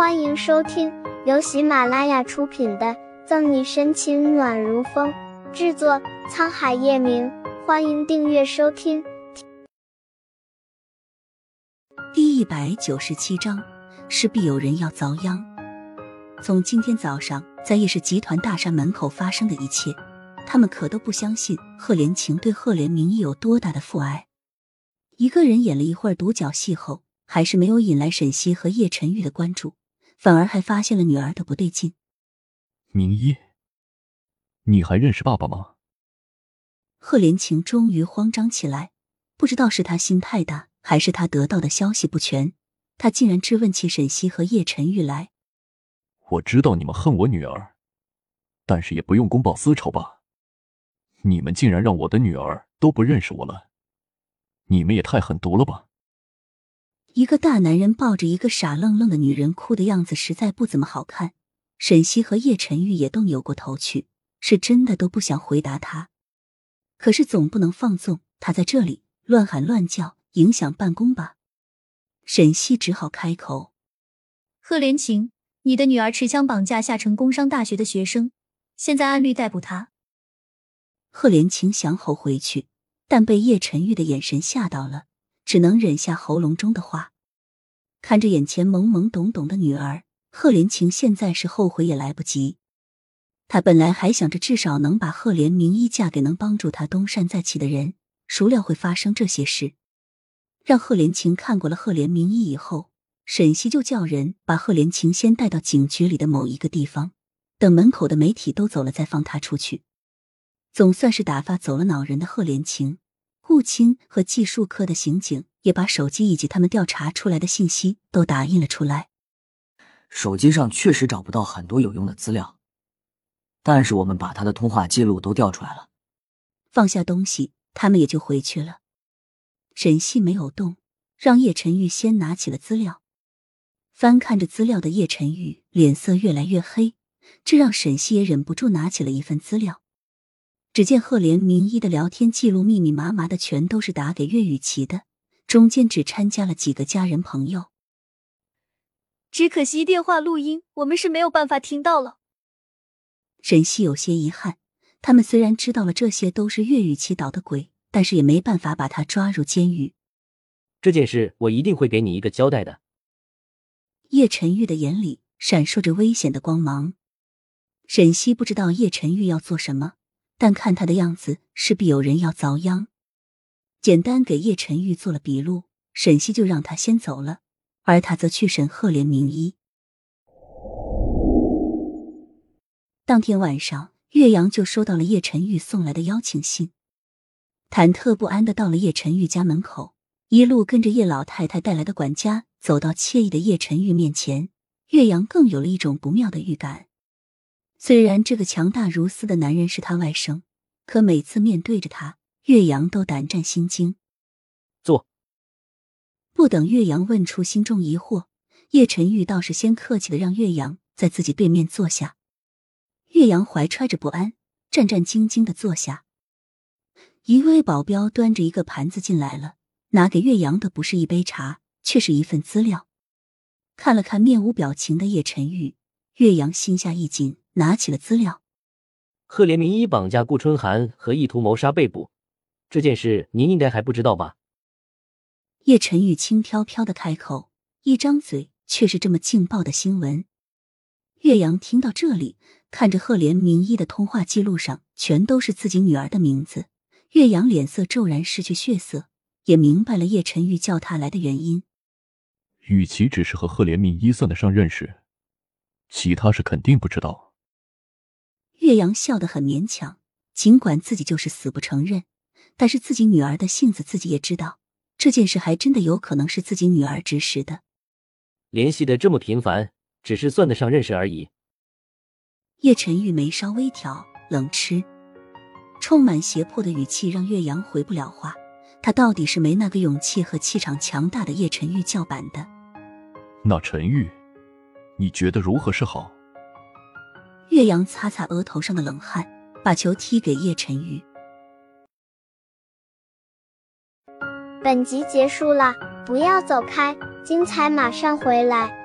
欢迎收听由喜马拉雅出品的《赠你深情暖如风》，制作沧海夜明。欢迎订阅收听。第一百九十七章，势必有人要遭殃。从今天早上在叶氏集团大厦门口发生的一切，他们可都不相信贺连晴对贺连明有多大的父爱。一个人演了一会儿独角戏后，还是没有引来沈西和叶晨玉的关注，反而还发现了女儿的不对劲。明一，你还认识爸爸吗？贺连晴终于慌张起来，不知道是他心太大，还是他得到的消息不全，他竟然质问起沈西和叶晨玉来。我知道你们恨我女儿，但是也不用公报私仇吧？你们竟然让我的女儿都不认识我了！你们也太狠毒了吧！一个大男人抱着一个傻愣愣的女人哭的样子实在不怎么好看。沈西和叶晨玉也都扭过头去，是真的都不想回答他。可是总不能放纵他在这里乱喊乱叫，影响办公吧？沈西只好开口：“贺连晴，你的女儿持枪绑架下城工商大学的学生，现在按律逮捕她。”贺连晴想吼回去。但被叶晨玉的眼神吓到了，只能忍下喉咙中的话。看着眼前懵懵懂懂的女儿，贺连晴现在是后悔也来不及。他本来还想着至少能把贺连明一嫁给能帮助他东山再起的人，孰料会发生这些事。让贺连晴看过了贺连明一以后，沈西就叫人把贺连晴先带到警局里的某一个地方，等门口的媒体都走了再放他出去。总算是打发走了恼人的贺连晴，顾青和技术科的刑警也把手机以及他们调查出来的信息都打印了出来。手机上确实找不到很多有用的资料，但是我们把他的通话记录都调出来了。放下东西，他们也就回去了。沈西没有动，让叶晨玉先拿起了资料。翻看着资料的叶晨玉脸色越来越黑，这让沈西也忍不住拿起了一份资料。只见赫连明一的聊天记录密密麻麻的，全都是打给岳雨琪的，中间只掺加了几个家人朋友。只可惜电话录音我们是没有办法听到了。沈西有些遗憾，他们虽然知道了这些都是岳雨琪捣的鬼，但是也没办法把他抓入监狱。这件事我一定会给你一个交代的。叶晨玉的眼里闪烁着危险的光芒。沈西不知道叶晨玉要做什么。但看他的样子，势必有人要遭殃。简单给叶晨玉做了笔录，沈西就让他先走了，而他则去审赫连明一。当天晚上，岳阳就收到了叶晨玉送来的邀请信，忐忑不安的到了叶晨玉家门口，一路跟着叶老太太带来的管家走到惬意的叶晨玉面前，岳阳更有了一种不妙的预感。虽然这个强大如斯的男人是他外甥，可每次面对着他，岳阳都胆战心惊。坐。不等岳阳问出心中疑惑，叶晨玉倒是先客气的让岳阳在自己对面坐下。岳阳怀揣着不安，战战兢兢的坐下。一位保镖端着一个盘子进来了，拿给岳阳的不是一杯茶，却是一份资料。看了看面无表情的叶晨玉，岳阳心下一紧。拿起了资料，赫连明一绑架顾春寒和意图谋杀被捕，这件事您应该还不知道吧？叶晨玉轻飘飘的开口，一张嘴却是这么劲爆的新闻。岳阳听到这里，看着赫连明一的通话记录上全都是自己女儿的名字，岳阳脸色骤然失去血色，也明白了叶晨玉叫他来的原因。与其只是和赫连明一算得上认识，其他是肯定不知道。岳阳笑得很勉强，尽管自己就是死不承认，但是自己女儿的性子自己也知道，这件事还真的有可能是自己女儿指使的。联系的这么频繁，只是算得上认识而已。叶晨玉眉梢微挑，冷嗤，充满胁迫的语气让岳阳回不了话。他到底是没那个勇气和气场强大的叶晨玉叫板的。那陈玉，你觉得如何是好？岳阳擦擦额头上的冷汗，把球踢给叶晨玉。本集结束了，不要走开，精彩马上回来。